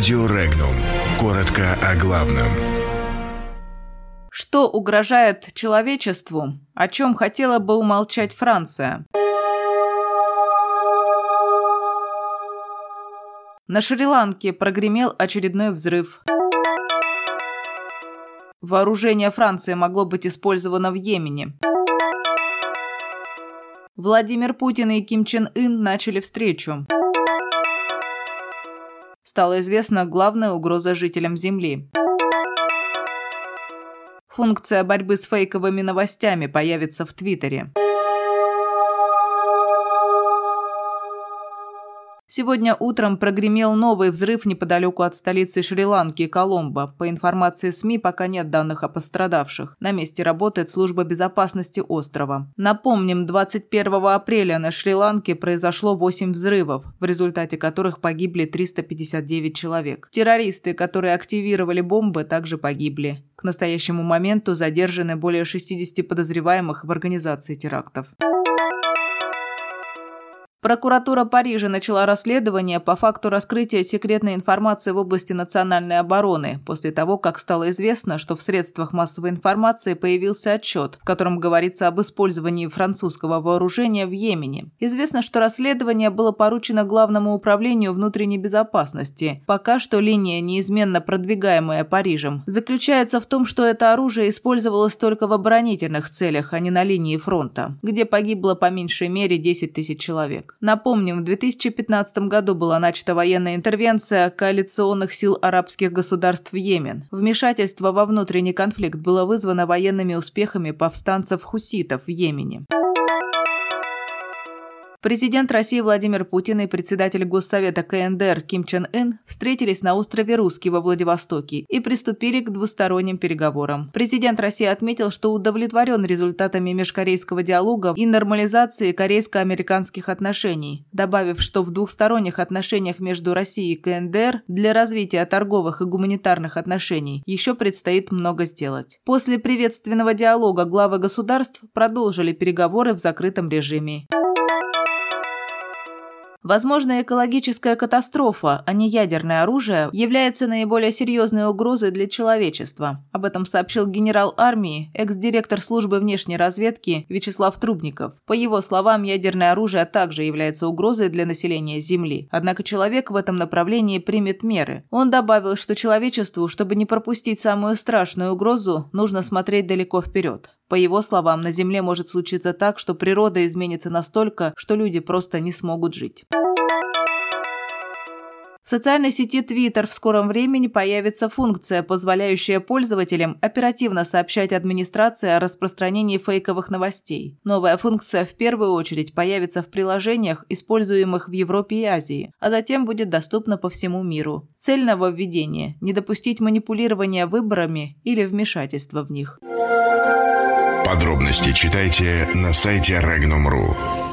Радио Регнум. Коротко о главном. Что угрожает человечеству? О чем хотела бы умолчать Франция? На Шри-Ланке прогремел очередной взрыв. Вооружение Франции могло быть использовано в Йемене. Владимир Путин и Ким Чен Ын начали встречу. Стало известно главная угроза жителям Земли. Функция борьбы с фейковыми новостями появится в Твиттере. Сегодня утром прогремел новый взрыв неподалеку от столицы Шри-Ланки, Коломбо. По информации СМИ, пока нет данных о пострадавших. На месте работает служба безопасности острова. Напомним, 21 апреля на Шри-Ланке произошло 8 взрывов, в результате которых погибли 359 человек. Террористы, которые активировали бомбы, также погибли. К настоящему моменту задержаны более 60 подозреваемых в организации терактов. Прокуратура Парижа начала расследование по факту раскрытия секретной информации в области национальной обороны после того, как стало известно, что в средствах массовой информации появился отчет, в котором говорится об использовании французского вооружения в Йемене. Известно, что расследование было поручено Главному управлению внутренней безопасности. Пока что линия, неизменно продвигаемая Парижем, заключается в том, что это оружие использовалось только в оборонительных целях, а не на линии фронта, где погибло по меньшей мере 10 тысяч человек. Напомним, в 2015 году была начата военная интервенция коалиционных сил арабских государств в Йемен. Вмешательство во внутренний конфликт было вызвано военными успехами повстанцев-хуситов в Йемене. Президент России Владимир Путин и председатель Госсовета КНДР Ким Чен Ын встретились на острове Русский во Владивостоке и приступили к двусторонним переговорам. Президент России отметил, что удовлетворен результатами межкорейского диалога и нормализации корейско-американских отношений, добавив, что в двухсторонних отношениях между Россией и КНДР для развития торговых и гуманитарных отношений еще предстоит много сделать. После приветственного диалога главы государств продолжили переговоры в закрытом режиме. Возможно, экологическая катастрофа, а не ядерное оружие, является наиболее серьезной угрозой для человечества. Об этом сообщил генерал армии, экс-директор службы внешней разведки Вячеслав Трубников. По его словам, ядерное оружие также является угрозой для населения Земли. Однако человек в этом направлении примет меры. Он добавил, что человечеству, чтобы не пропустить самую страшную угрозу, нужно смотреть далеко вперед. По его словам, на Земле может случиться так, что природа изменится настолько, что люди просто не смогут жить. В социальной сети Twitter в скором времени появится функция, позволяющая пользователям оперативно сообщать администрации о распространении фейковых новостей. Новая функция в первую очередь появится в приложениях, используемых в Европе и Азии, а затем будет доступна по всему миру. Цель нововведения – не допустить манипулирования выборами или вмешательства в них. Подробности читайте на сайте Regnum.ru.